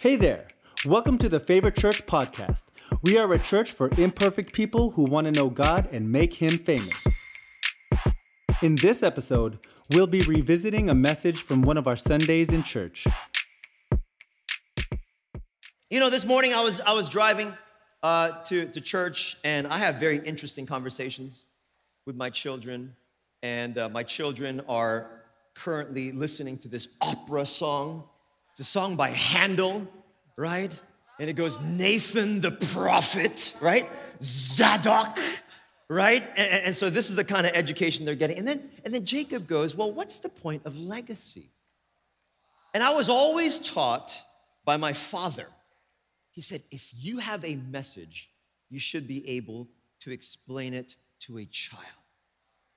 Hey there. Welcome to the Favorite Church podcast. We are a church for imperfect people who want to know God and make Him famous. In this episode, we'll be revisiting a message from one of our Sundays in church. You know, this morning I was I was driving uh, to to church, and I have very interesting conversations with my children, and uh, my children are currently listening to this opera song. It's a song by Handel, right? And it goes Nathan the prophet, right? Zadok, right? And, and so this is the kind of education they're getting. And then and then Jacob goes, "Well, what's the point of legacy?" And I was always taught by my father he said, if you have a message, you should be able to explain it to a child.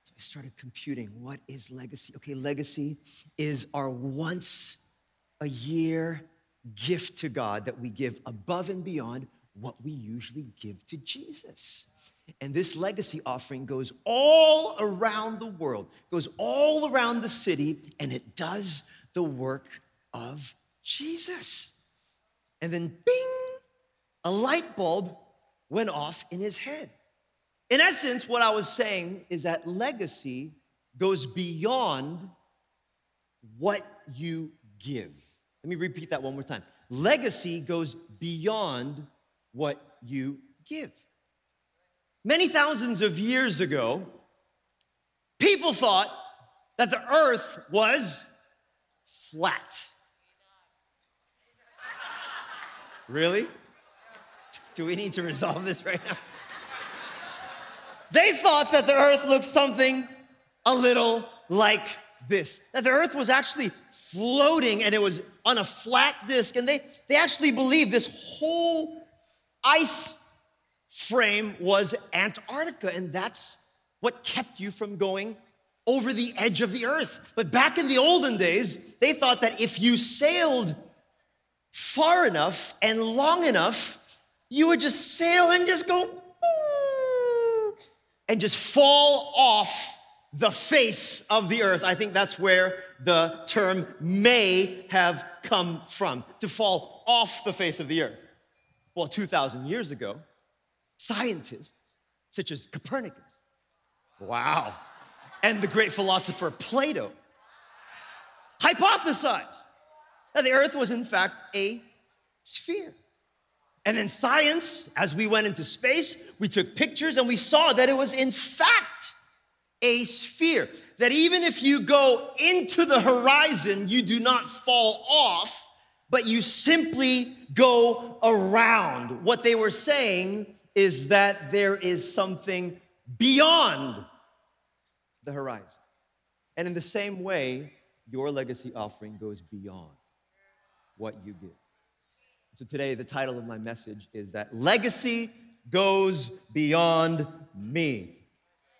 So I started computing what is legacy? Okay, legacy is our once a year gift to God that we give above and beyond what we usually give to Jesus. And this legacy offering goes all around the world, goes all around the city, and it does the work of Jesus. And then, bing, a light bulb went off in his head. In essence, what I was saying is that legacy goes beyond what you give. Let me repeat that one more time. Legacy goes beyond what you give. Many thousands of years ago, people thought that the earth was flat. Really? Do we need to resolve this right now? They thought that the earth looked something a little like this that the earth was actually floating and it was on a flat disk. And they, they actually believed this whole ice frame was Antarctica. And that's what kept you from going over the edge of the earth. But back in the olden days, they thought that if you sailed far enough and long enough, you would just sail and just go and just fall off the face of the earth. I think that's where the term may have come from to fall off the face of the earth. Well, 2,000 years ago, scientists such as Copernicus, wow, and the great philosopher Plato hypothesized that the earth was, in fact, a sphere. And in science, as we went into space, we took pictures and we saw that it was, in fact, a sphere. That even if you go into the horizon, you do not fall off, but you simply go around. What they were saying is that there is something beyond the horizon. And in the same way, your legacy offering goes beyond what you give. So today, the title of my message is that legacy goes beyond me.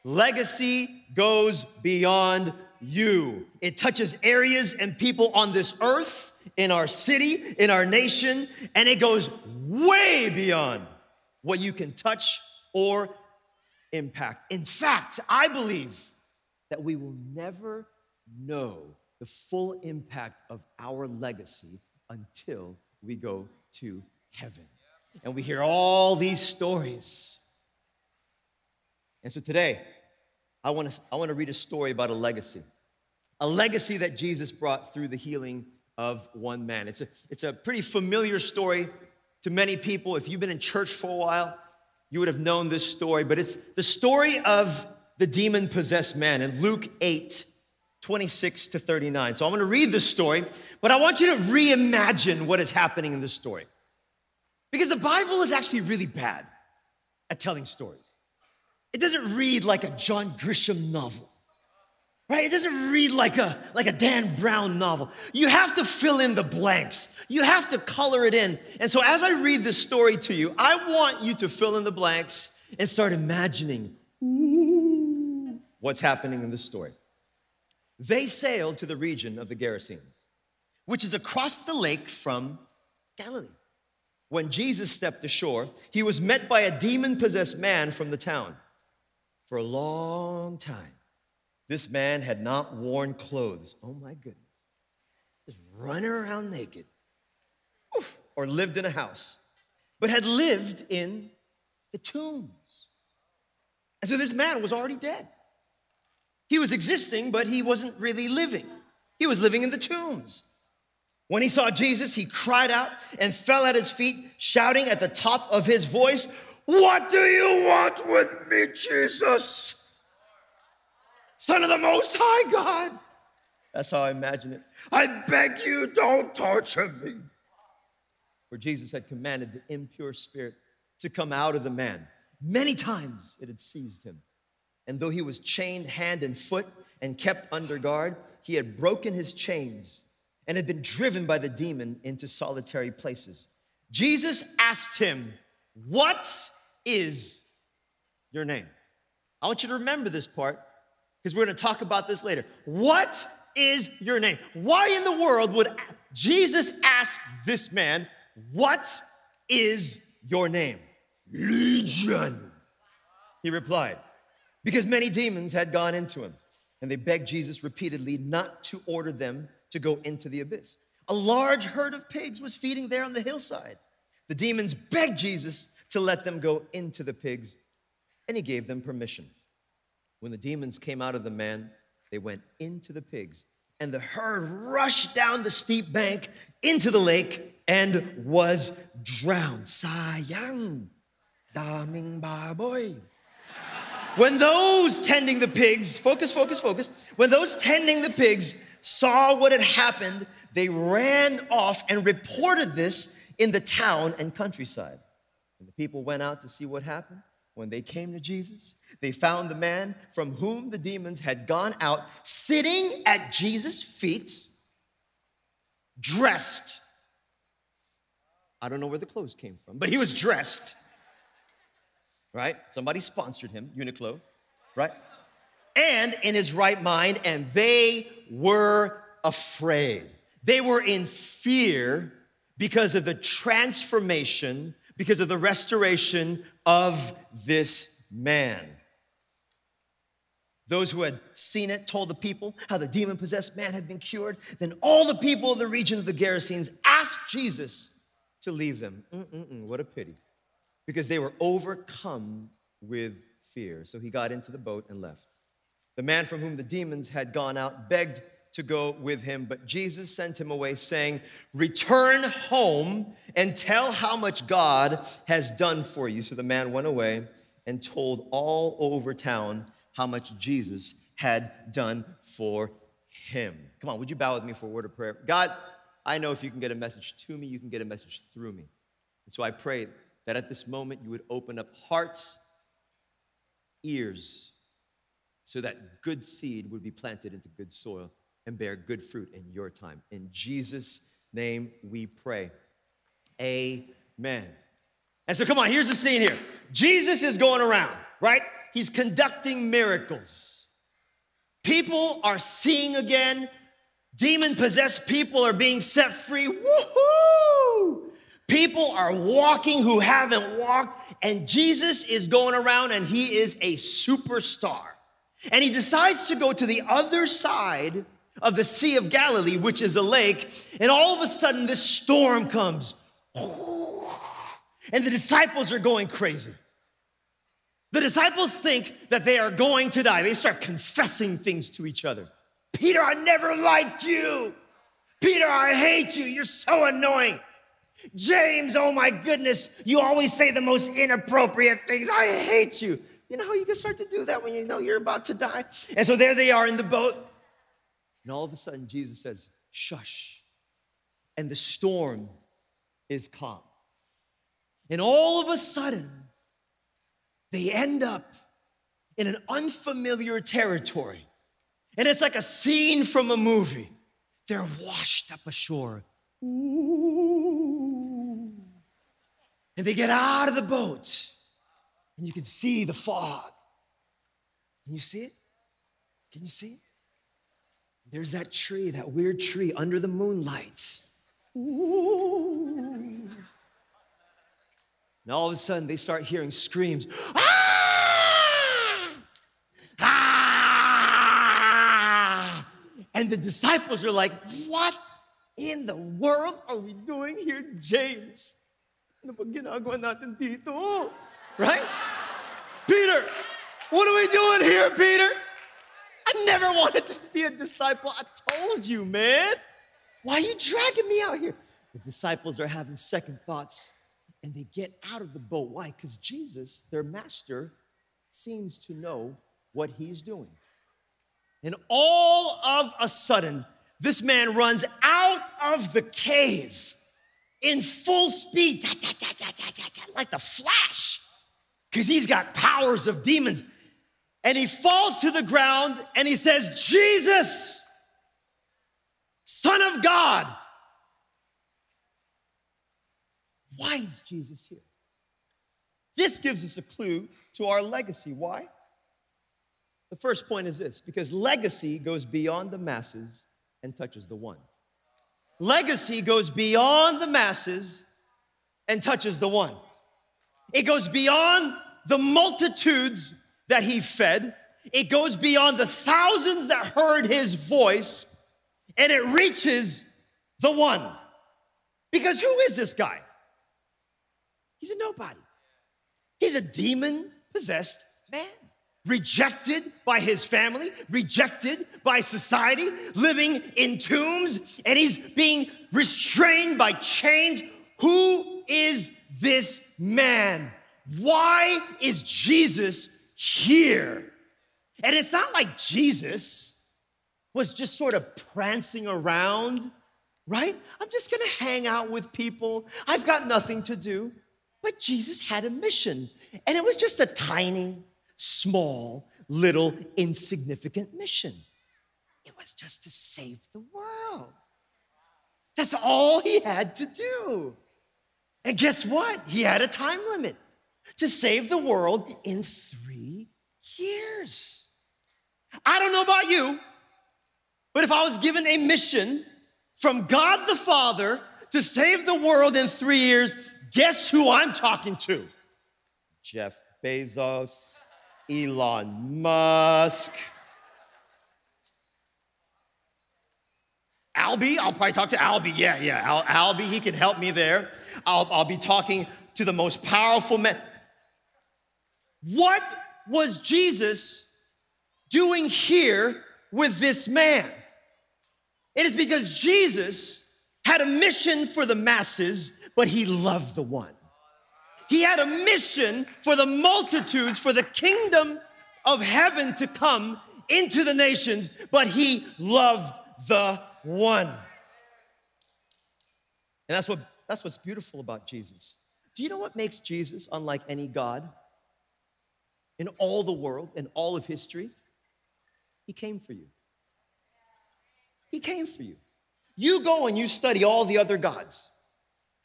Legacy goes beyond you. It touches areas and people on this earth, in our city, in our nation, and it goes way beyond what you can touch or impact. In fact, I believe that we will never know the full impact of our legacy until we go to heaven. And we hear all these stories. And so today, I want to I want to read a story about a legacy. A legacy that Jesus brought through the healing of one man. It's a, it's a pretty familiar story to many people. If you've been in church for a while, you would have known this story, but it's the story of the demon possessed man in Luke 8, 26 to 39. So I'm going to read this story, but I want you to reimagine what is happening in this story. Because the Bible is actually really bad at telling stories. It doesn't read like a John Grisham novel. Right? It doesn't read like a like a Dan Brown novel. You have to fill in the blanks. You have to color it in. And so as I read this story to you, I want you to fill in the blanks and start imagining what's happening in this story. They sailed to the region of the Gerasenes, which is across the lake from Galilee. When Jesus stepped ashore, he was met by a demon possessed man from the town. For a long time, this man had not worn clothes. Oh my goodness. Just running around naked. or lived in a house, but had lived in the tombs. And so this man was already dead. He was existing, but he wasn't really living. He was living in the tombs. When he saw Jesus, he cried out and fell at his feet, shouting at the top of his voice, What do you want with me, Jesus? Son of the Most High God. That's how I imagine it. I beg you, don't torture me. For Jesus had commanded the impure spirit to come out of the man. Many times it had seized him. And though he was chained hand and foot and kept under guard, he had broken his chains and had been driven by the demon into solitary places. Jesus asked him, What is your name? I want you to remember this part because we're going to talk about this later. What is your name? Why in the world would Jesus ask this man, What is your name? Legion. He replied, Because many demons had gone into him, and they begged Jesus repeatedly not to order them to go into the abyss. A large herd of pigs was feeding there on the hillside. The demons begged Jesus to let them go into the pigs, and he gave them permission. When the demons came out of the man, they went into the pigs, and the herd rushed down the steep bank into the lake and was drowned. Sayang, daming baboy. When those tending the pigs, focus, focus, focus, when those tending the pigs saw what had happened, they ran off and reported this in the town and countryside. And the people went out to see what happened. When they came to Jesus, they found the man from whom the demons had gone out sitting at Jesus' feet, dressed. I don't know where the clothes came from, but he was dressed. Right? Somebody sponsored him, Uniqlo, right? and in his right mind, and they were afraid. They were in fear because of the transformation, because of the restoration of this man. Those who had seen it told the people how the demon possessed man had been cured. Then all the people of the region of the Gerasenes asked Jesus to leave them. Mm-mm-mm, what a pity. Because they were overcome with fear. So he got into the boat and left. The man from whom the demons had gone out begged to go with him, but Jesus sent him away, saying, Return home and tell how much God has done for you. So the man went away and told all over town how much Jesus had done for him. Come on, would you bow with me for a word of prayer? God, I know if you can get a message to me, you can get a message through me. And so I pray that at this moment you would open up hearts, ears, so that good seed would be planted into good soil and bear good fruit in your time. In Jesus' name we pray. Amen. And so, come on, here's the scene here Jesus is going around, right? He's conducting miracles. People are seeing again. Demon possessed people are being set free. Woohoo! People are walking who haven't walked, and Jesus is going around and he is a superstar. And he decides to go to the other side of the Sea of Galilee, which is a lake, and all of a sudden this storm comes. And the disciples are going crazy. The disciples think that they are going to die. They start confessing things to each other. Peter, I never liked you. Peter, I hate you. You're so annoying. James, oh my goodness, you always say the most inappropriate things. I hate you. You know how you can start to do that when you know you're about to die? And so there they are in the boat. And all of a sudden, Jesus says, Shush. And the storm is calm. And all of a sudden, they end up in an unfamiliar territory. And it's like a scene from a movie. They're washed up ashore. Ooh. And they get out of the boat and you can see the fog. Can you see it? Can you see it? There's that tree, that weird tree under the moonlight. Ooh. And all of a sudden, they start hearing screams. Ah! Ah! And the disciples are like, What in the world are we doing here, James? Right? Peter, what are we doing here, Peter? I never wanted to be a disciple. I told you, man. Why are you dragging me out here? The disciples are having second thoughts and they get out of the boat. Why? Because Jesus, their master, seems to know what he's doing. And all of a sudden, this man runs out of the cave in full speed, like the flash, because he's got powers of demons. And he falls to the ground and he says, Jesus, Son of God. Why is Jesus here? This gives us a clue to our legacy. Why? The first point is this because legacy goes beyond the masses and touches the one. Legacy goes beyond the masses and touches the one. It goes beyond the multitudes that he fed, it goes beyond the thousands that heard his voice, and it reaches the one. Because who is this guy? He's a nobody. He's a demon possessed man, rejected by his family, rejected by society, living in tombs, and he's being restrained by chains. Who is this man? Why is Jesus here? And it's not like Jesus was just sort of prancing around, right? I'm just gonna hang out with people. I've got nothing to do. But Jesus had a mission, and it was just a tiny, small, little, insignificant mission. It was just to save the world. That's all he had to do. And guess what? He had a time limit to save the world in three years. I don't know about you, but if I was given a mission from God the Father to save the world in three years, Guess who I'm talking to? Jeff Bezos, Elon Musk. Albie, I'll probably talk to Albie. Yeah, yeah, Al- Albie, he can help me there. I'll, I'll be talking to the most powerful man. What was Jesus doing here with this man? It is because Jesus had a mission for the masses but he loved the one. He had a mission for the multitudes, for the kingdom of heaven to come into the nations, but he loved the one. And that's what that's what's beautiful about Jesus. Do you know what makes Jesus unlike any God in all the world, in all of history? He came for you. He came for you. You go and you study all the other gods.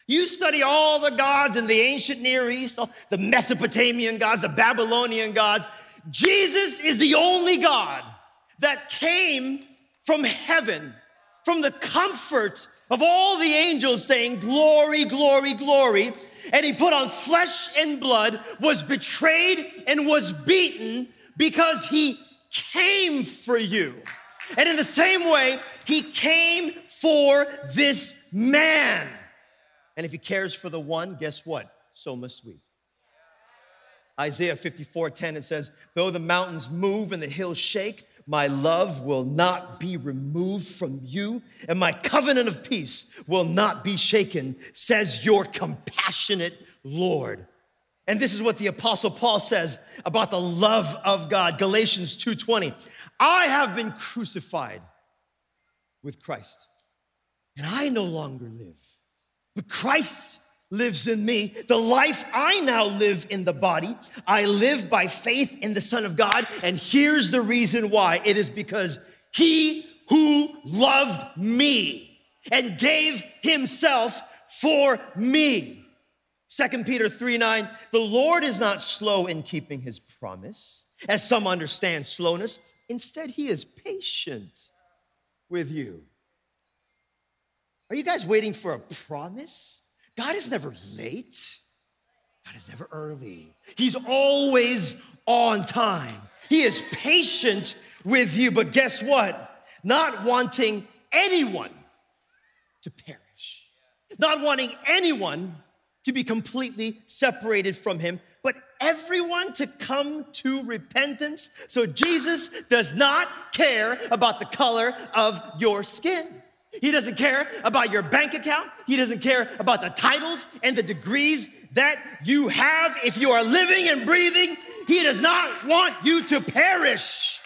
You study all the gods in the ancient Near East, the Mesopotamian gods, the Babylonian gods. Jesus is the only God that came from heaven, from the comfort of all the angels saying, Glory, glory, glory. And he put on flesh and blood, was betrayed and was beaten because he came for you. And in the same way, he came for this man. And if he cares for the one, guess what? So must we. Isaiah 54 10, it says, Though the mountains move and the hills shake, my love will not be removed from you, and my covenant of peace will not be shaken, says your compassionate Lord. And this is what the apostle Paul says about the love of God. Galatians 2:20. I have been crucified with Christ, and I no longer live but Christ lives in me. The life I now live in the body, I live by faith in the Son of God. And here's the reason why it is because he who loved me and gave himself for me. 2 Peter 3 9, the Lord is not slow in keeping his promise, as some understand slowness. Instead, he is patient with you are you guys waiting for a promise? God is never late. God is never early. He's always on time. He is patient with you. But guess what? Not wanting anyone to perish, not wanting anyone to be completely separated from him, but everyone to come to repentance. So Jesus does not care about the color of your skin. He doesn't care about your bank account. He doesn't care about the titles and the degrees that you have. If you are living and breathing, He does not want you to perish.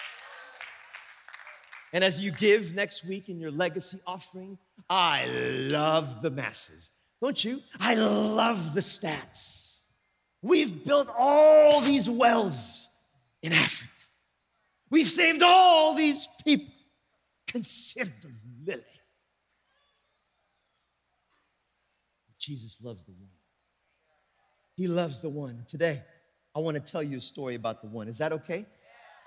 And as you give next week in your legacy offering, I love the masses. Don't you? I love the stats. We've built all these wells in Africa. We've saved all these people. Consider the lily. Jesus loves the one. He loves the one. Today, I want to tell you a story about the one. Is that okay?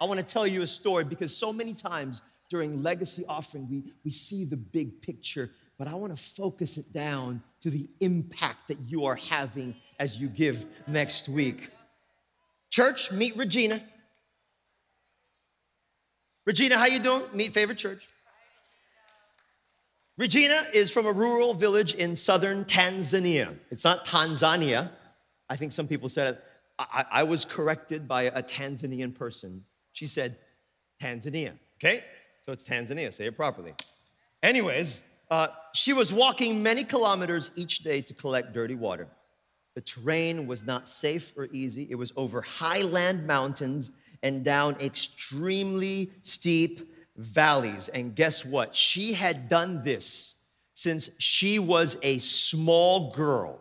I want to tell you a story because so many times during legacy offering, we, we see the big picture, but I want to focus it down to the impact that you are having as you give next week. Church, meet Regina. Regina, how you doing? Meet favorite church. Regina is from a rural village in southern Tanzania. It's not Tanzania. I think some people said it. I, I was corrected by a Tanzanian person. She said Tanzania, okay? So it's Tanzania, say it properly. Anyways, uh, she was walking many kilometers each day to collect dirty water. The terrain was not safe or easy. It was over highland mountains and down extremely steep valleys. And guess what? She had done this since she was a small girl.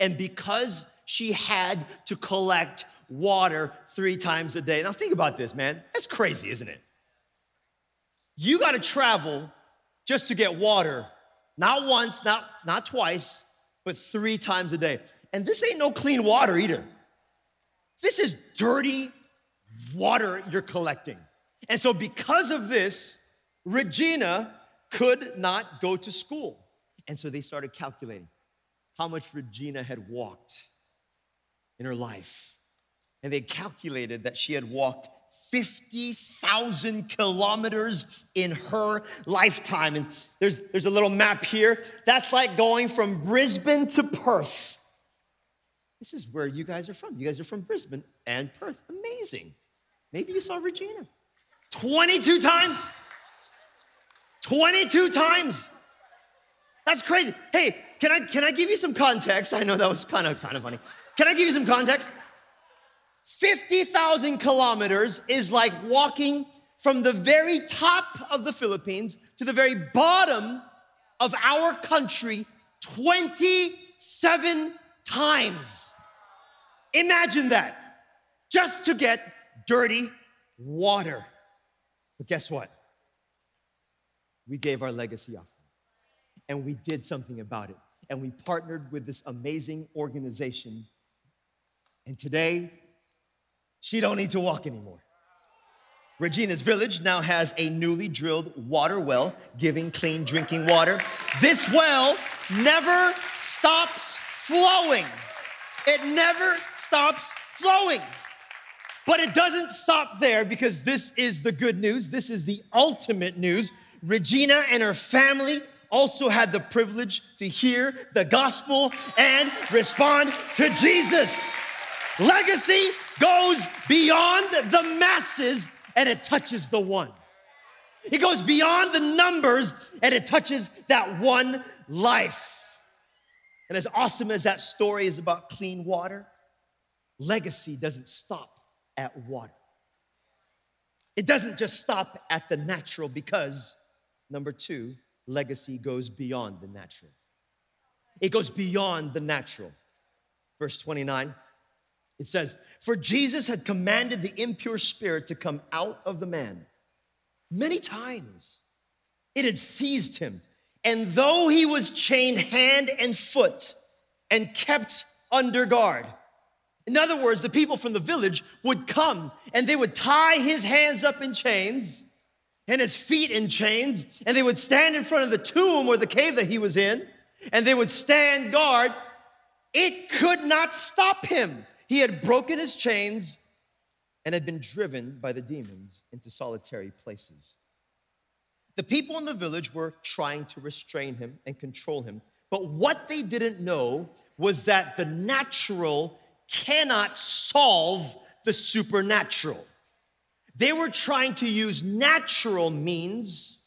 And because she had to collect water three times a day. Now, think about this, man. That's crazy, isn't it? You got to travel just to get water, not once, not, not twice, but three times a day. And this ain't no clean water either. This is dirty water you're collecting. And so, because of this, Regina could not go to school. And so they started calculating how much Regina had walked in her life. And they calculated that she had walked 50,000 kilometers in her lifetime. And there's, there's a little map here. That's like going from Brisbane to Perth. This is where you guys are from. You guys are from Brisbane and Perth. Amazing. Maybe you saw Regina. 22 times? 22 times. That's crazy. Hey, can I can I give you some context? I know that was kind of kind of funny. Can I give you some context? 50,000 kilometers is like walking from the very top of the Philippines to the very bottom of our country 27 times. Imagine that. Just to get dirty water. But guess what? We gave our legacy offering and we did something about it. And we partnered with this amazing organization. And today, she don't need to walk anymore. Regina's village now has a newly drilled water well giving clean drinking water. This well never stops flowing. It never stops flowing. But it doesn't stop there because this is the good news. This is the ultimate news. Regina and her family also had the privilege to hear the gospel and respond to Jesus. Legacy goes beyond the masses and it touches the one. It goes beyond the numbers and it touches that one life. And as awesome as that story is about clean water, legacy doesn't stop at water. It doesn't just stop at the natural because, number two, legacy goes beyond the natural. It goes beyond the natural. Verse 29, it says, For Jesus had commanded the impure spirit to come out of the man many times. It had seized him. And though he was chained hand and foot and kept under guard, in other words, the people from the village would come and they would tie his hands up in chains and his feet in chains, and they would stand in front of the tomb or the cave that he was in, and they would stand guard. It could not stop him. He had broken his chains and had been driven by the demons into solitary places. The people in the village were trying to restrain him and control him. But what they didn't know was that the natural cannot solve the supernatural. They were trying to use natural means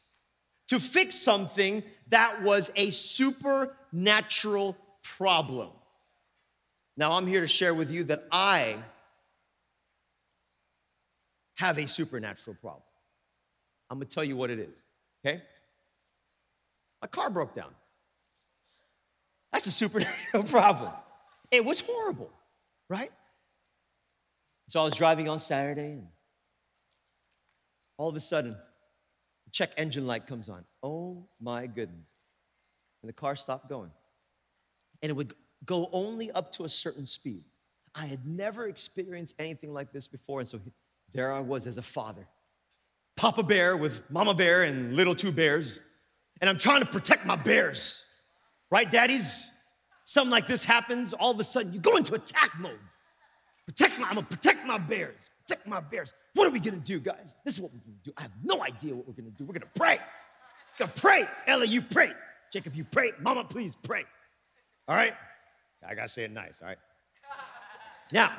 to fix something that was a supernatural problem. Now, I'm here to share with you that I have a supernatural problem. I'm gonna tell you what it is, okay? My car broke down. That's a supernatural problem. It was horrible, right? So I was driving on Saturday, and all of a sudden, the check engine light comes on. Oh my goodness. And the car stopped going. And it would go only up to a certain speed. I had never experienced anything like this before. And so there I was as a father, Papa Bear with Mama Bear and little two bears. And I'm trying to protect my bears. Right, daddies? Something like this happens, all of a sudden you go into attack mode. Protect my, I'm gonna protect my bears. Protect my bears. What are we gonna do, guys? This is what we're gonna do. I have no idea what we're gonna do. We're gonna pray. We're gonna pray. Ella, you pray. Jacob, you pray. Mama, please pray. All right? I gotta say it nice, all right? Now,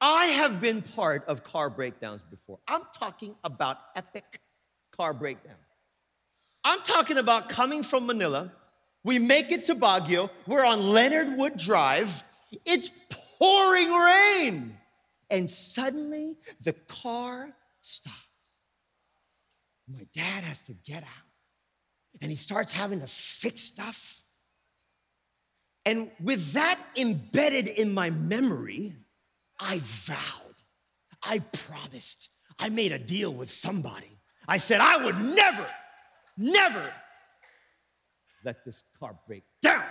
I have been part of car breakdowns before. I'm talking about epic car breakdown. I'm talking about coming from Manila. We make it to Baguio. We're on Leonard Wood Drive. It's pouring rain. And suddenly the car stops. My dad has to get out and he starts having to fix stuff. And with that embedded in my memory, I vowed, I promised, I made a deal with somebody. I said, I would never, never let this car break down,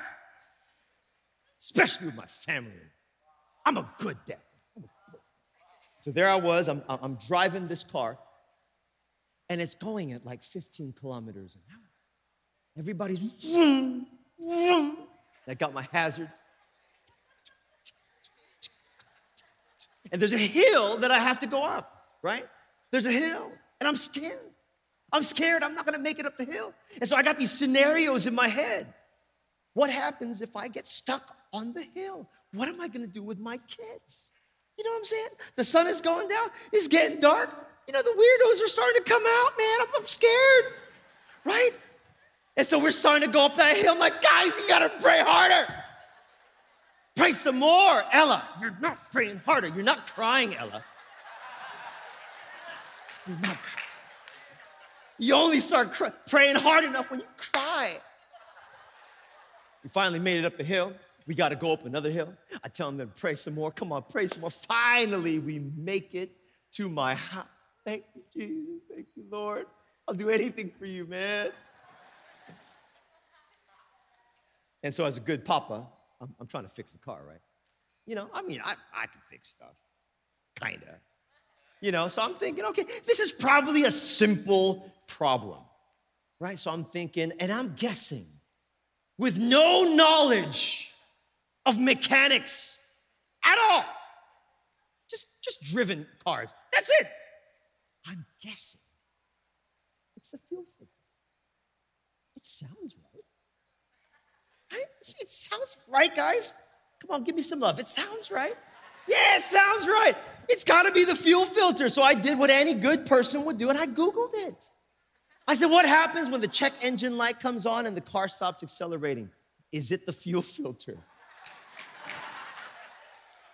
especially with my family. I'm a good dad. So there I was, I'm, I'm driving this car, and it's going at like 15 kilometers an hour. Everybody's vroom, vroom. I got my hazards. And there's a hill that I have to go up, right? There's a hill, and I'm scared. I'm scared I'm not gonna make it up the hill. And so I got these scenarios in my head. What happens if I get stuck on the hill? What am I gonna do with my kids? You know what I'm saying? The sun is going down, it's getting dark. You know, the weirdos are starting to come out, man. I'm, I'm scared, right? And so we're starting to go up that hill. I'm like, guys, you gotta pray harder. Pray some more. Ella, you're not praying harder. You're not crying, Ella. You're not You only start cr- praying hard enough when you cry. We finally made it up the hill. We got to go up another hill. I tell them to pray some more. Come on, pray some more. Finally, we make it to my house. Thank you, Jesus. Thank you, Lord. I'll do anything for you, man. And so, as a good papa, I'm, I'm trying to fix the car, right? You know, I mean, I, I can fix stuff, kind of. You know, so I'm thinking, okay, this is probably a simple problem, right? So I'm thinking, and I'm guessing, with no knowledge of mechanics at all, just, just driven cars. That's it. I'm guessing it's the fuel filter. It sounds right. Right? It sounds right, guys. Come on, give me some love. It sounds right. Yeah, it sounds right. It's got to be the fuel filter. So I did what any good person would do, and I Googled it. I said, What happens when the check engine light comes on and the car stops accelerating? Is it the fuel filter?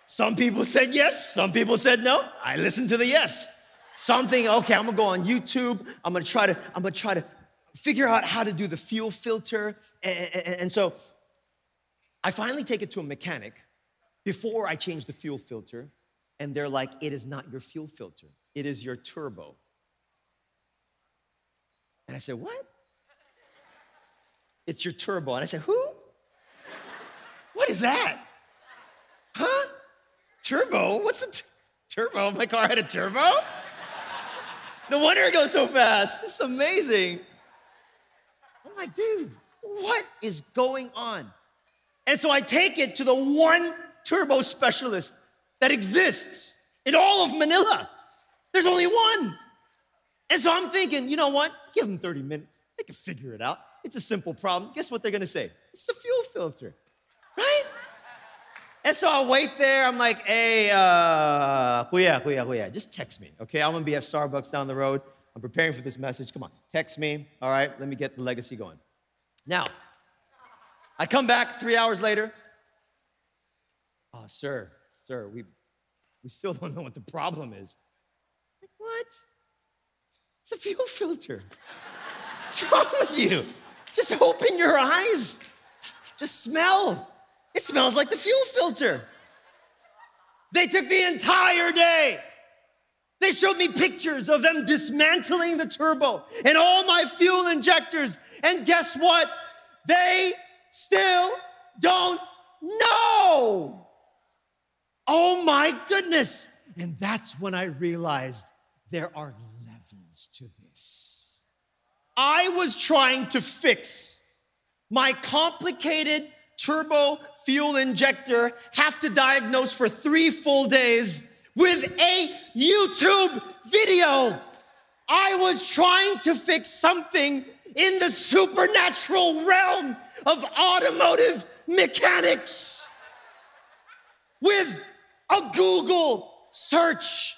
Some people said yes, some people said no. I listened to the yes. Something, okay, I'm gonna go on YouTube. I'm gonna try to, I'm gonna try to figure out how to do the fuel filter. And, and, and so I finally take it to a mechanic before I change the fuel filter, and they're like, it is not your fuel filter, it is your turbo. And I said, What? It's your turbo. And I said, Who? What is that? Huh? Turbo? What's a turbo? My car had a turbo? No wonder it goes so fast. It's amazing. I'm like, dude, what is going on? And so I take it to the one turbo specialist that exists in all of Manila. There's only one. And so I'm thinking, you know what? Give them 30 minutes. They can figure it out. It's a simple problem. Guess what they're gonna say? It's the fuel filter, right? And so I wait there. I'm like, hey, uh, kuya, kuya, kuya, just text me, okay? I'm gonna be at Starbucks down the road. I'm preparing for this message. Come on, text me. All right, let me get the legacy going. Now, I come back three hours later. Oh, sir, sir, we, we still don't know what the problem is. Like, what? It's a fuel filter. What's wrong with you? Just open your eyes. Just smell. It smells like the fuel filter. They took the entire day. They showed me pictures of them dismantling the turbo and all my fuel injectors. And guess what? They still don't know. Oh my goodness. And that's when I realized there are levels to this. I was trying to fix my complicated turbo fuel injector, have to diagnose for three full days with a YouTube video. I was trying to fix something in the supernatural realm of automotive mechanics with a Google search.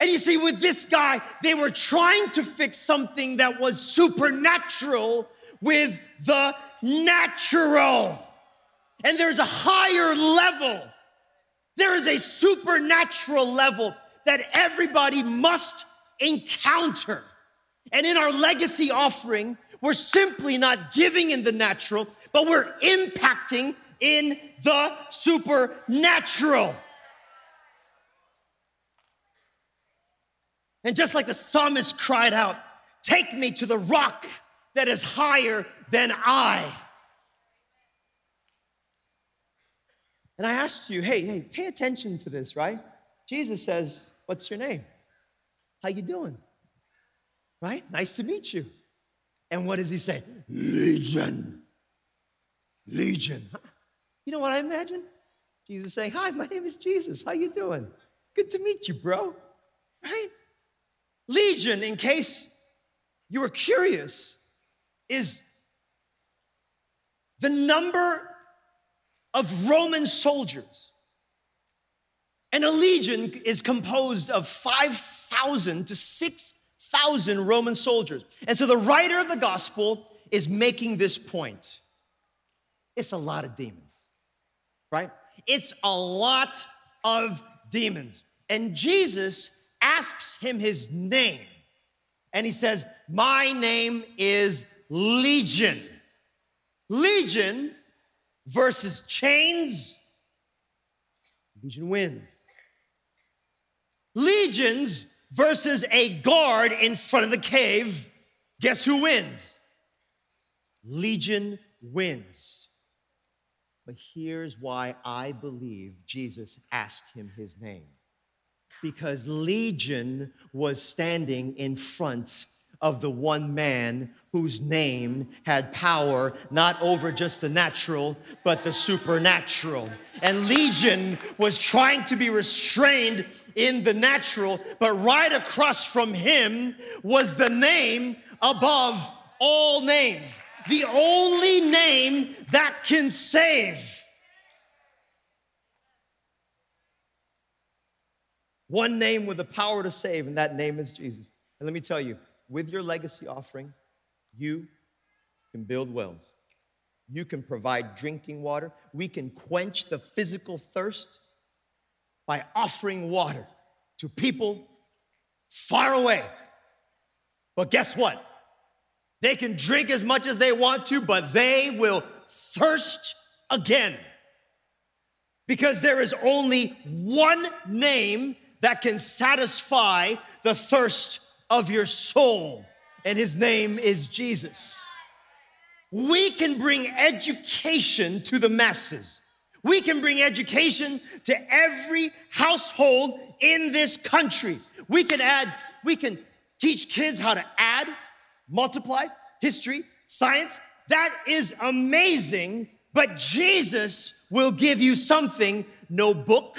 And you see, with this guy, they were trying to fix something that was supernatural with the natural. And there's a higher level. There is a supernatural level that everybody must encounter. And in our legacy offering, we're simply not giving in the natural, but we're impacting in the supernatural. And just like the psalmist cried out, Take me to the rock that is higher than I. And I asked you, hey, hey, pay attention to this, right? Jesus says, What's your name? How you doing? Right? Nice to meet you. And what does he say? Legion. Legion. You know what I imagine? Jesus saying, Hi, my name is Jesus. How you doing? Good to meet you, bro. Right? Legion, in case you were curious, is the number of Roman soldiers. And a legion is composed of 5,000 to 6,000 Roman soldiers. And so the writer of the gospel is making this point. It's a lot of demons, right? It's a lot of demons. And Jesus asks him his name. And he says, My name is Legion. Legion versus chains, Legion wins. Legions versus a guard in front of the cave, guess who wins? Legion wins. But here's why I believe Jesus asked him his name. Because Legion was standing in front of the one man whose name had power not over just the natural, but the supernatural. And Legion was trying to be restrained in the natural, but right across from him was the name above all names, the only name that can save. One name with the power to save, and that name is Jesus. And let me tell you, with your legacy offering, you can build wells. You can provide drinking water. We can quench the physical thirst by offering water to people far away. But guess what? They can drink as much as they want to, but they will thirst again. Because there is only one name that can satisfy the thirst of your soul, and his name is Jesus. We can bring education to the masses. We can bring education to every household in this country. We can add, we can teach kids how to add, multiply, history, science. That is amazing, but Jesus will give you something no book,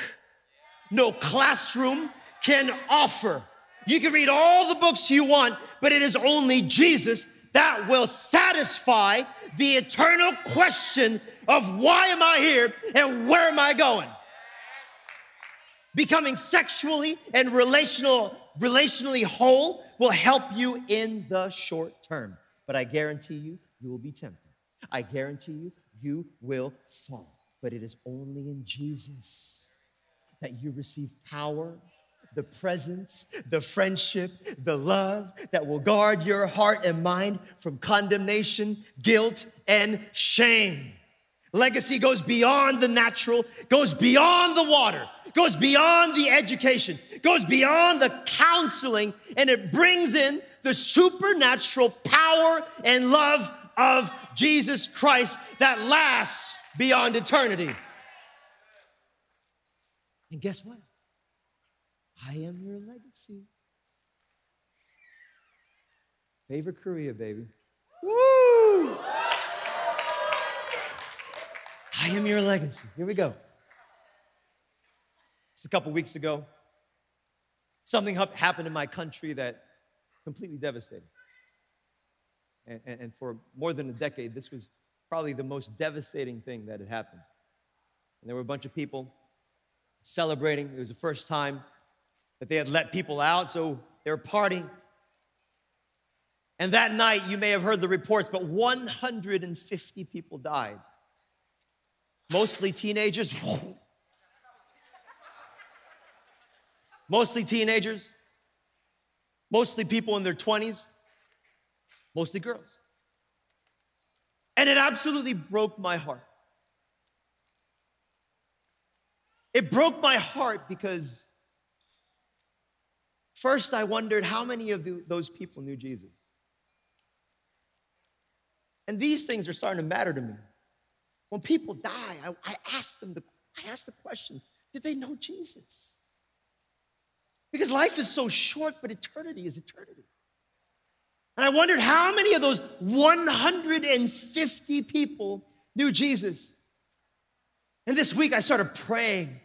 no classroom can offer. You can read all the books you want, but it is only Jesus that will satisfy the eternal question of why am I here and where am I going? Becoming sexually and relational, relationally whole will help you in the short term. But I guarantee you, you will be tempted. I guarantee you, you will fall. But it is only in Jesus that you receive power, the presence, the friendship, the love that will guard your heart and mind from condemnation, guilt, and shame. Legacy goes beyond the natural, goes beyond the water, goes beyond the education, goes beyond the counseling, and it brings in the supernatural power and love of Jesus Christ that lasts beyond eternity. And guess what? I am your legacy. Favor Korea, baby. Woo! I am your legacy. Here we go. Just a couple weeks ago, something happened in my country that completely devastated. And, and, and, for more than a decade, this was probably the most devastating thing that had happened. And there were a bunch of people celebrating. It was the first time that they had let people out, so they were partying. And that night, you may have heard the reports, but 150 people died. Mostly teenagers. Mostly teenagers. Mostly people in their 20s. Mostly girls. And it absolutely broke my heart. It broke my heart because first I wondered how many of the, those people knew Jesus. And these things are starting to matter to me. When people die, I, I ask them the, I ask the question, did they know Jesus? Because life is so short, but eternity is eternity. And I wondered how many of those 150 people knew Jesus. And this week I started praying.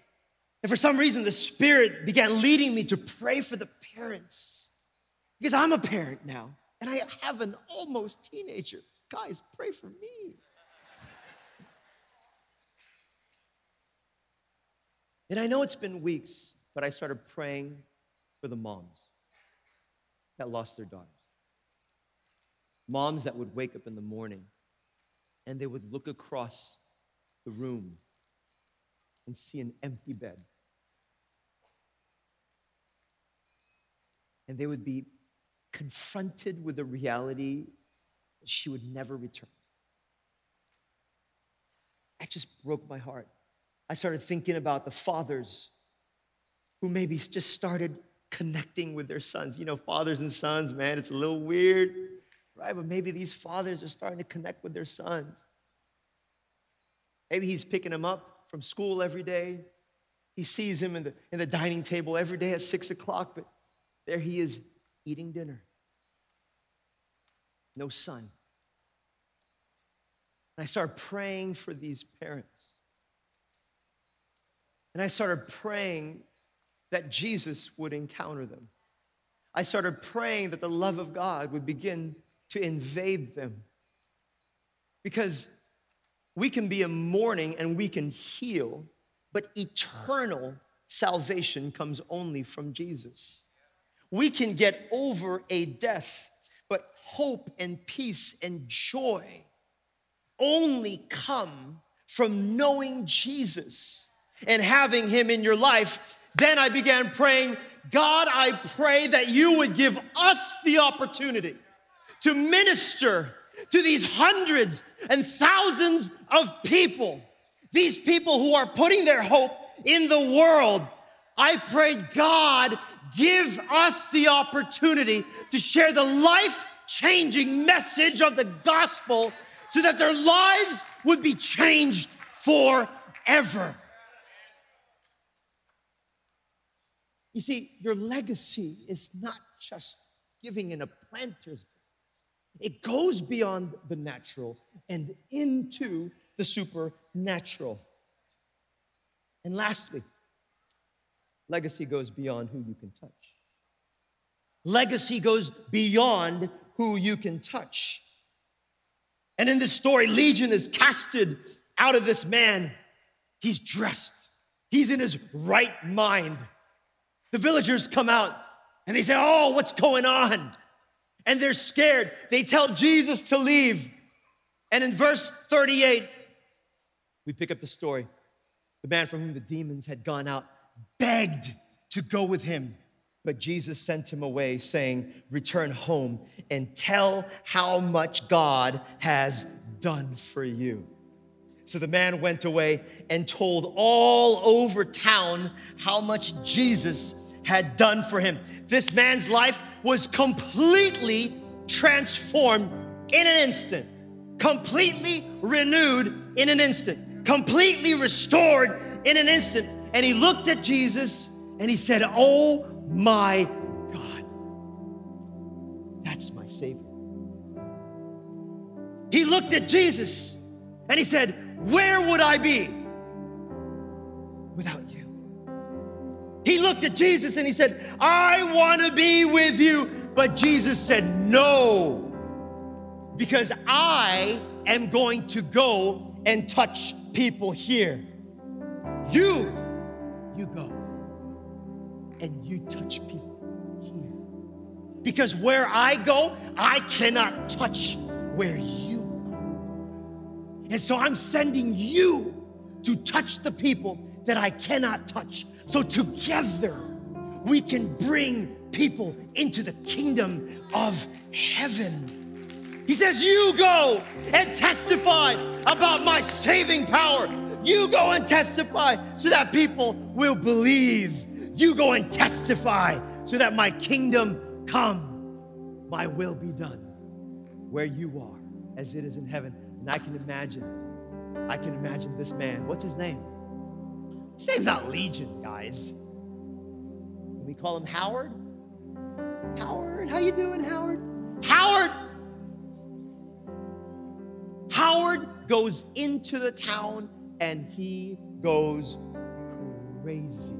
And for some reason, the Spirit began leading me to pray for the parents. Because I'm a parent now, and I have an almost teenager. Guys, pray for me. And I know it's been weeks, but I started praying for the moms that lost their daughters. Moms that would wake up in the morning and they would look across the room and see an empty bed. And they would be confronted with the reality that she would never return. That just broke my heart. I started thinking about the fathers who maybe just started connecting with their sons. You know, fathers and sons, man, it's a little weird, right? But maybe these fathers are starting to connect with their sons. Maybe he's picking them up from school every day. He sees him in the, in the dining table every day at six o'clock, but there he is eating dinner. No son. And I started praying for these parents. And I started praying that Jesus would encounter them. I started praying that the love of God would begin to invade them. Because we can be in mourning and we can heal, but eternal salvation comes only from Jesus. We can get over a death, but hope and peace and joy only come from knowing Jesus and having him in your life, then I began praying, God, I pray that you would give us the opportunity to minister to these hundreds and thousands of people, these people who are putting their hope in the world. I pray, God, give us the opportunity to share the life changing message of the gospel so that their lives would be changed forever. You see, your legacy is not just giving in a planter's box, it goes beyond the natural and into the supernatural. And lastly, legacy goes beyond who you can touch. Legacy goes beyond who you can touch. And in this story, Legion is casted out of this man. He's dressed, he's in his right mind. The villagers come out and they say, Oh, what's going on? And they're scared. They tell Jesus to leave. And in verse 38, we pick up the story. The man from whom the demons had gone out begged to go with him. But Jesus sent him away, saying, Return home and tell how much God has done for you. So the man went away and told all over town how much Jesus had done for him. This man's life was completely transformed in an instant, completely renewed in an instant, completely restored in an instant. And he looked at Jesus and he said, Oh my God, that's my Savior. He looked at Jesus and he said, Where would I be without you? He looked at Jesus and he said, I want to be with you. But Jesus said, No, because I am going to go and touch people here. You, you go and you touch people here. Because where I go, I cannot touch where you go. And so I'm sending you to touch the people that I cannot touch. So together we can bring people into the kingdom of heaven. He says, You go and testify about my saving power. You go and testify so that people will believe. You go and testify so that my kingdom come, my will be done where you are as it is in heaven. And I can imagine, I can imagine this man. What's his name? His name's not Legion, guys. Can we call him Howard? Howard, how you doing, Howard? Howard! Howard goes into the town and he goes crazy.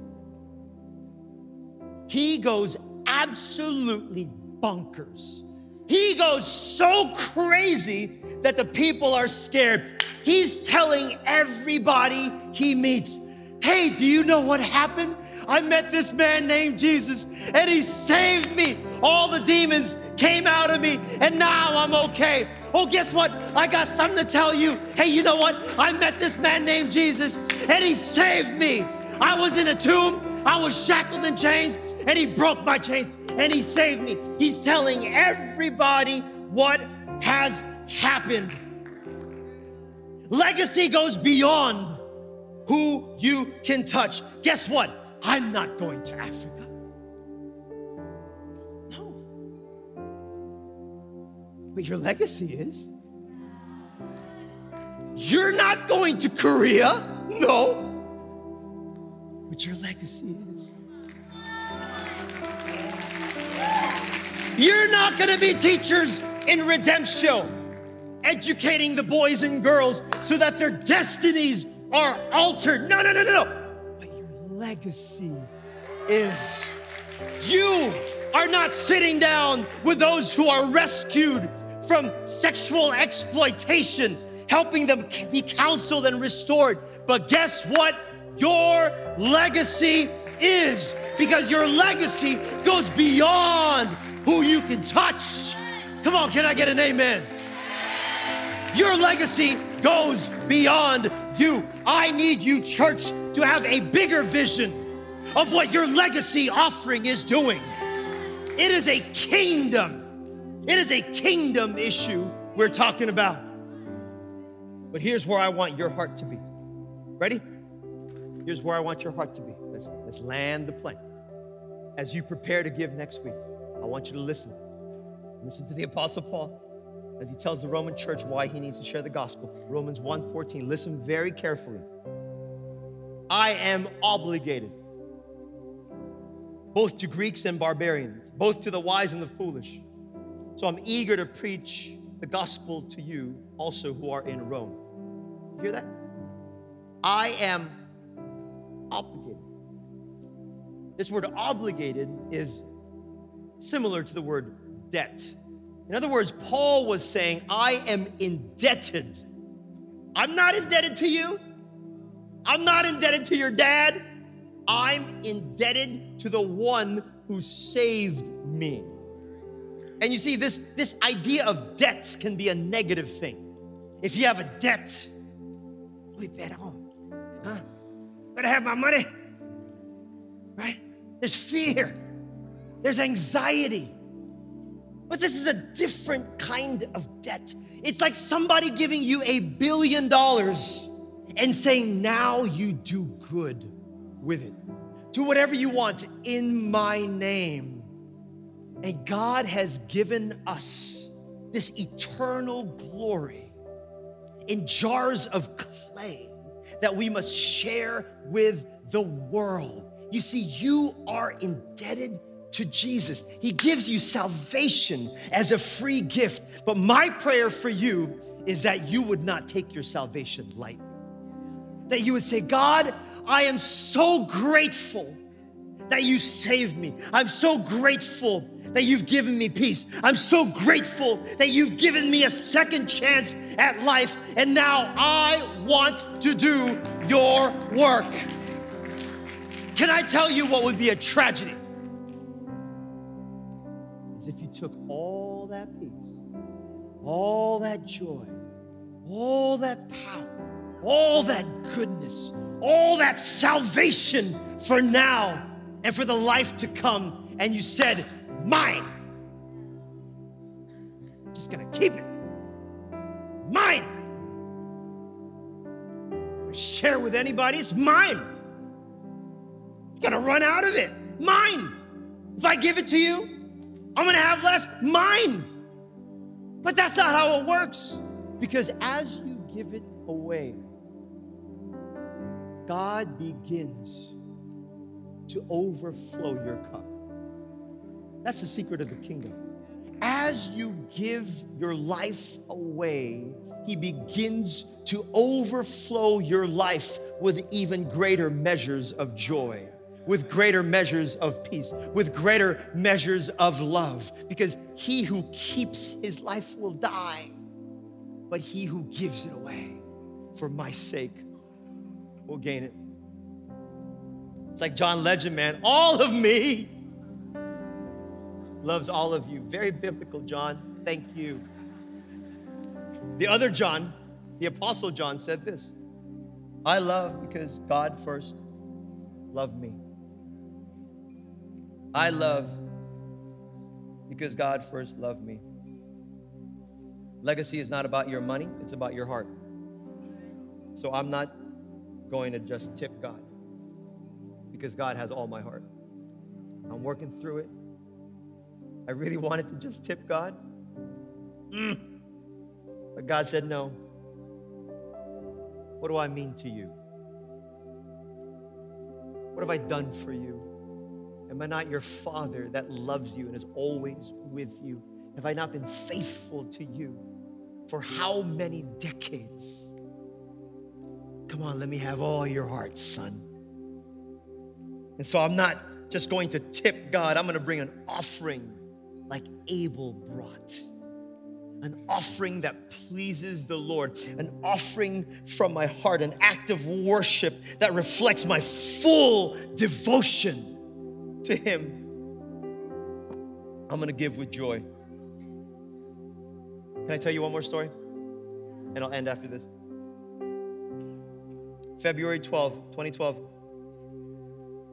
He goes absolutely bonkers. He goes so crazy that the people are scared. He's telling everybody he meets, Hey, do you know what happened? I met this man named Jesus and he saved me. All the demons came out of me and now I'm okay. Oh, guess what? I got something to tell you. Hey, you know what? I met this man named Jesus and he saved me. I was in a tomb, I was shackled in chains, and he broke my chains and he saved me. He's telling everybody what has happened. Legacy goes beyond who you can touch. Guess what? I'm not going to Africa. No. But your legacy is. You're not going to Korea. No. But your legacy is. You're not going to be teachers in redemption, educating the boys and girls so that their destinies are altered. No, no, no, no, no. But your legacy is you are not sitting down with those who are rescued from sexual exploitation, helping them be counseled and restored. But guess what? Your legacy is because your legacy goes beyond who you can touch. Come on, can I get an amen? Your legacy goes beyond you. I need you, church, to have a bigger vision of what your legacy offering is doing. It is a kingdom, it is a kingdom issue we're talking about. But here's where I want your heart to be. Ready? Here's where I want your heart to be. Let's, let's land the plane. As you prepare to give next week, I want you to listen. Listen to the Apostle Paul as he tells the Roman church why he needs to share the gospel. Romans 1:14. Listen very carefully. I am obligated both to Greeks and barbarians, both to the wise and the foolish. So I'm eager to preach the gospel to you also who are in Rome. You hear that? I am obligated. This word obligated is similar to the word debt. In other words, Paul was saying, I am indebted. I'm not indebted to you. I'm not indebted to your dad. I'm indebted to the one who saved me. And you see, this, this idea of debts can be a negative thing. If you have a debt, we bet on, huh? Better have my money, right? There's fear, there's anxiety. But this is a different kind of debt. It's like somebody giving you a billion dollars and saying, now you do good with it. Do whatever you want in my name. And God has given us this eternal glory in jars of clay that we must share with the world. You see, you are indebted to Jesus. He gives you salvation as a free gift. But my prayer for you is that you would not take your salvation lightly. That you would say, God, I am so grateful that you saved me. I'm so grateful that you've given me peace. I'm so grateful that you've given me a second chance at life. And now I want to do your work. Can I tell you what would be a tragedy? If you took all that peace, all that joy, all that power, all that goodness, all that salvation for now and for the life to come, and you said, Mine. I'm just gonna keep it. Mine. I share with anybody, it's mine. Gonna run out of it. Mine. If I give it to you, I'm gonna have less. Mine. But that's not how it works. Because as you give it away, God begins to overflow your cup. That's the secret of the kingdom. As you give your life away, He begins to overflow your life with even greater measures of joy, with greater measures of peace, with greater measures of love. Because he who keeps his life will die, but he who gives it away for my sake will gain it. It's like John Legend, man. All of me loves all of you. Very biblical, John. Thank you. The other John, the Apostle John, said this I love because God first loved me. I love because God first loved me. Legacy is not about your money, it's about your heart. So I'm not going to just tip God because God has all my heart. I'm working through it. I really wanted to just tip God. Mm. But God said, No. What do I mean to you? What have I done for you? Am I not your father that loves you and is always with you? Have I not been faithful to you for how many decades? Come on, let me have all your heart, son. And so I'm not just going to tip God, I'm going to bring an offering like Abel brought. An offering that pleases the Lord, an offering from my heart, an act of worship that reflects my full devotion to Him. I'm gonna give with joy. Can I tell you one more story? And I'll end after this. February 12, 2012.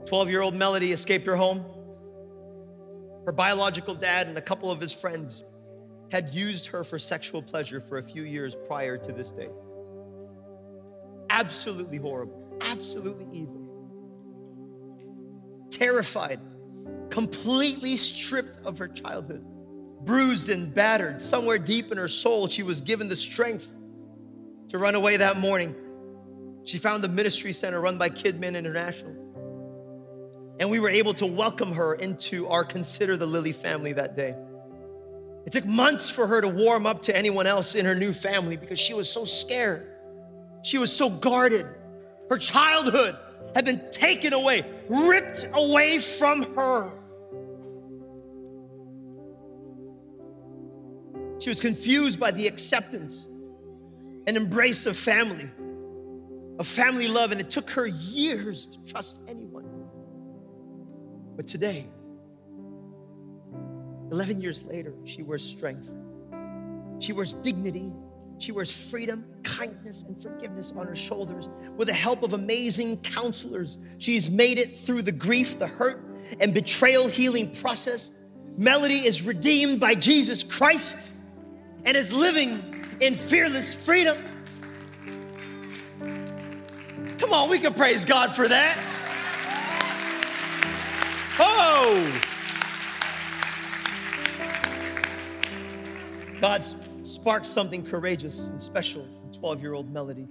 12 year old Melody escaped her home. Her biological dad and a couple of his friends had used her for sexual pleasure for a few years prior to this day. Absolutely horrible, absolutely evil. Terrified, completely stripped of her childhood, bruised and battered, somewhere deep in her soul, she was given the strength to run away that morning. She found the ministry center run by KidMin International. And we were able to welcome her into our Consider the Lily family that day. It took months for her to warm up to anyone else in her new family because she was so scared. She was so guarded. Her childhood had been taken away, ripped away from her. She was confused by the acceptance and embrace of family, of family love, and it took her years to trust anyone. But today, 11 years later, she wears strength, she wears dignity she wears freedom, kindness, and forgiveness on her shoulders. With the help of amazing counselors, she's made it through the grief, the hurt, and betrayal healing process. Melody is redeemed by Jesus Christ and is living in fearless freedom. Come on, we can praise God for that. Oh! God sparked something courageous and special in 12 year old Melody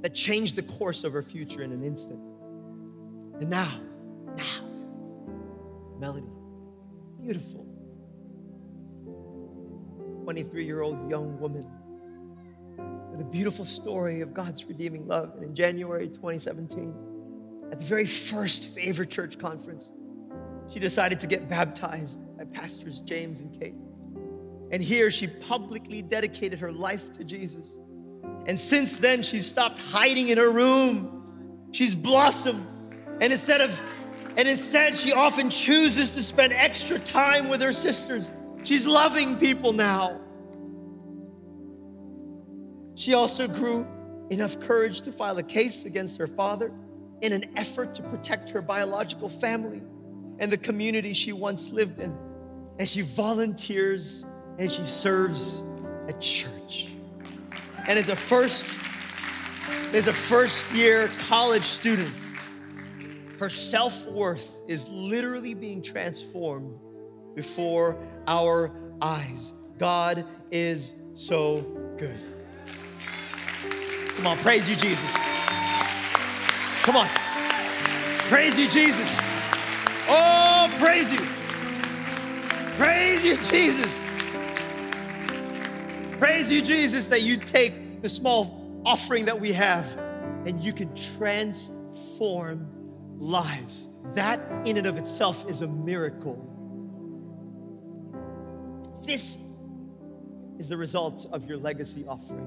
that changed the course of her future in an instant. And now, now, Melody, beautiful, 23 year old young woman with a beautiful story of God's redeeming love. And in January 2017, at the very first Favor Church conference, she decided to get baptized by Pastors James and Kate. And here she publicly dedicated her life to Jesus. And since then, she's stopped hiding in her room. She's blossomed. And instead of and instead she often chooses to spend extra time with her sisters. She's loving people now. She also grew enough courage to file a case against her father in an effort to protect her biological family and the community she once lived in. And she volunteers and she serves at church. And as a first, as a first year college student, her self worth is literally being transformed before our eyes. God is so good. Come on, praise you, Jesus. Come on, praise you, Jesus. Oh, praise you. Praise you, Jesus. Praise you, Jesus, that you take the small offering that we have and you can transform lives. That in and of itself is a miracle. This is the result of your legacy offering.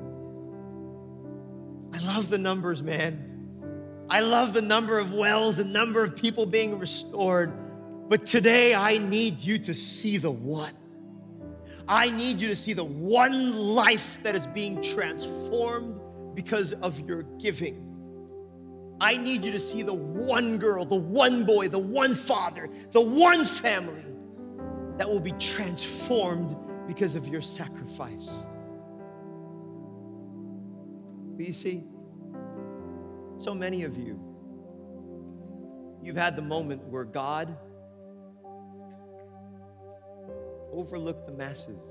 I love the numbers, man. I love the number of wells, the number of people being restored. But today I need you to see the one. I need you to see the one life that is being transformed because of your giving. I need you to see the one girl, the one boy, the one father, the one family that will be transformed because of your sacrifice. But you see, so many of you, you've had the moment where God overlooked the masses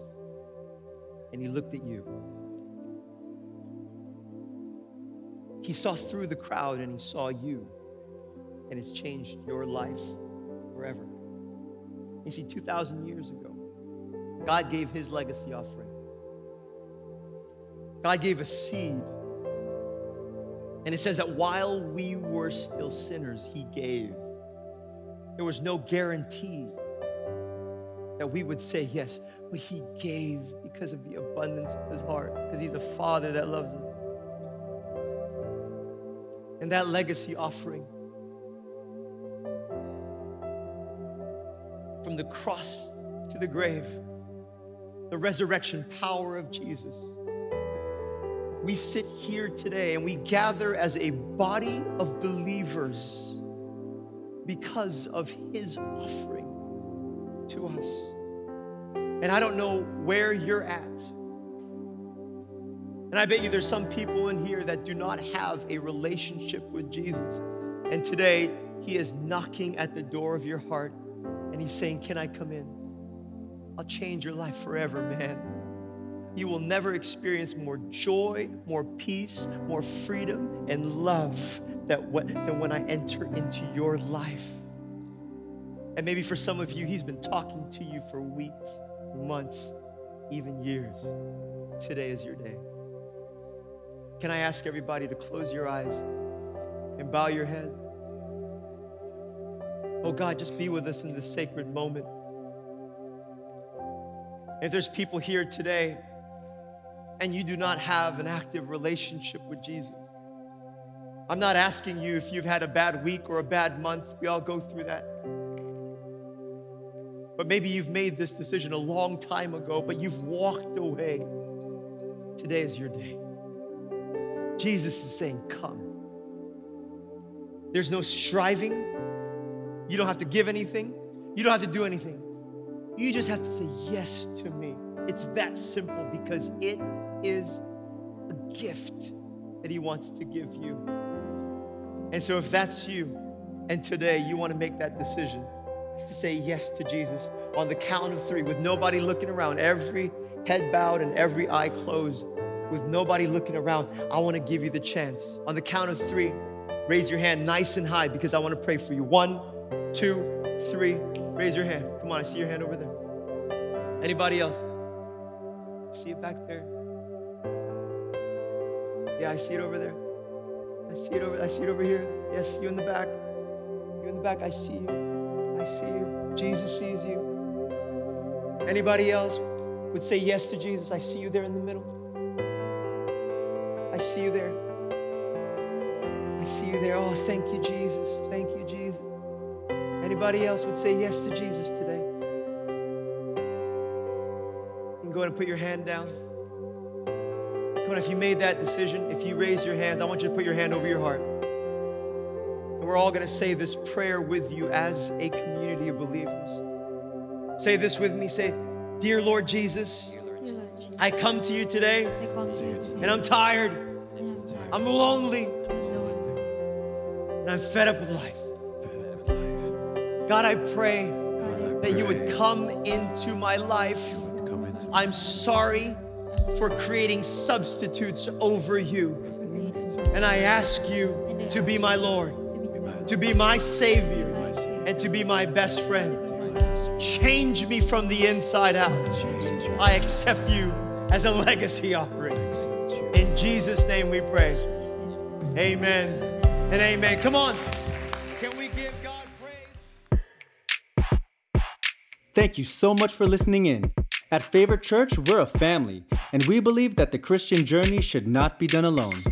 and he looked at you. He saw through the crowd and he saw you, and it's changed your life forever. You see, 2,000 years ago, God gave his legacy offering. God gave a seed. And it says that while we were still sinners, he gave. There was no guarantee that we would say yes, but he gave because of the abundance of his heart, because he's a father that loves us. And that legacy offering from the cross to the grave, the resurrection power of Jesus. We sit here today and we gather as a body of believers because of his offering to us. And I don't know where you're at. And I bet you there's some people in here that do not have a relationship with Jesus. And today, He is knocking at the door of your heart and He's saying, Can I come in? I'll change your life forever, man. You will never experience more joy, more peace, more freedom, and love than when I enter into your life. And maybe for some of you, He's been talking to you for weeks, months, even years. Today is your day. Can I ask everybody to close your eyes and bow your head? Oh God, just be with us in this sacred moment. If there's people here today and you do not have an active relationship with Jesus. I'm not asking you if you've had a bad week or a bad month. We all go through that. But maybe you've made this decision a long time ago, but you've walked away. Today is your day. Jesus is saying, Come. There's no striving. You don't have to give anything, you don't have to do anything. You just have to say yes to me. It's that simple because it is a gift that He wants to give you. And so, if that's you, and today you want to make that decision to say yes to Jesus on the count of three with nobody looking around, every head bowed and every eye closed, with nobody looking around, I want to give you the chance. On the count of three, raise your hand nice and high because I want to pray for you. One, two, three. Raise your hand. Come on, I see your hand over there. Anybody else? See it back there. Yeah, I see it over there. I see it over. I see it over here. Yes, you in the back. You in the back. I see you. I see you. Jesus sees you. Anybody else would say yes to Jesus? I see you there in the middle. I see you there. I see you there. Oh, thank you, Jesus. Thank you, Jesus. Anybody else would say yes to Jesus today? You can go ahead and put your hand down. Come on, if you made that decision, if you raise your hands, I want you to put your hand over your heart. And we're all going to say this prayer with you as a community of believers. Say this with me. Say, Dear Lord Jesus, I come to you today and I'm tired. I'm lonely and I'm fed up with life. God, I pray that you would come into my life. I'm sorry for creating substitutes over you. And I ask you to be my Lord, to be my Savior, and to be my best friend. Change me from the inside out. I accept you as a legacy offering. In Jesus' name we pray. Amen and amen. Come on. Can we give God praise? Thank you so much for listening in. At Favor Church, we're a family, and we believe that the Christian journey should not be done alone.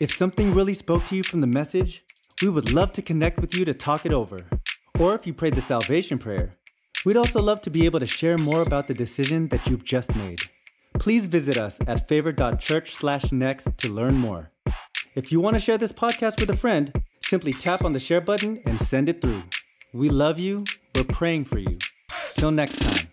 If something really spoke to you from the message, we would love to connect with you to talk it over. Or if you prayed the salvation prayer, we'd also love to be able to share more about the decision that you've just made. Please visit us at favor.church/next to learn more. If you want to share this podcast with a friend, simply tap on the share button and send it through. We love you. We're praying for you. Till next time.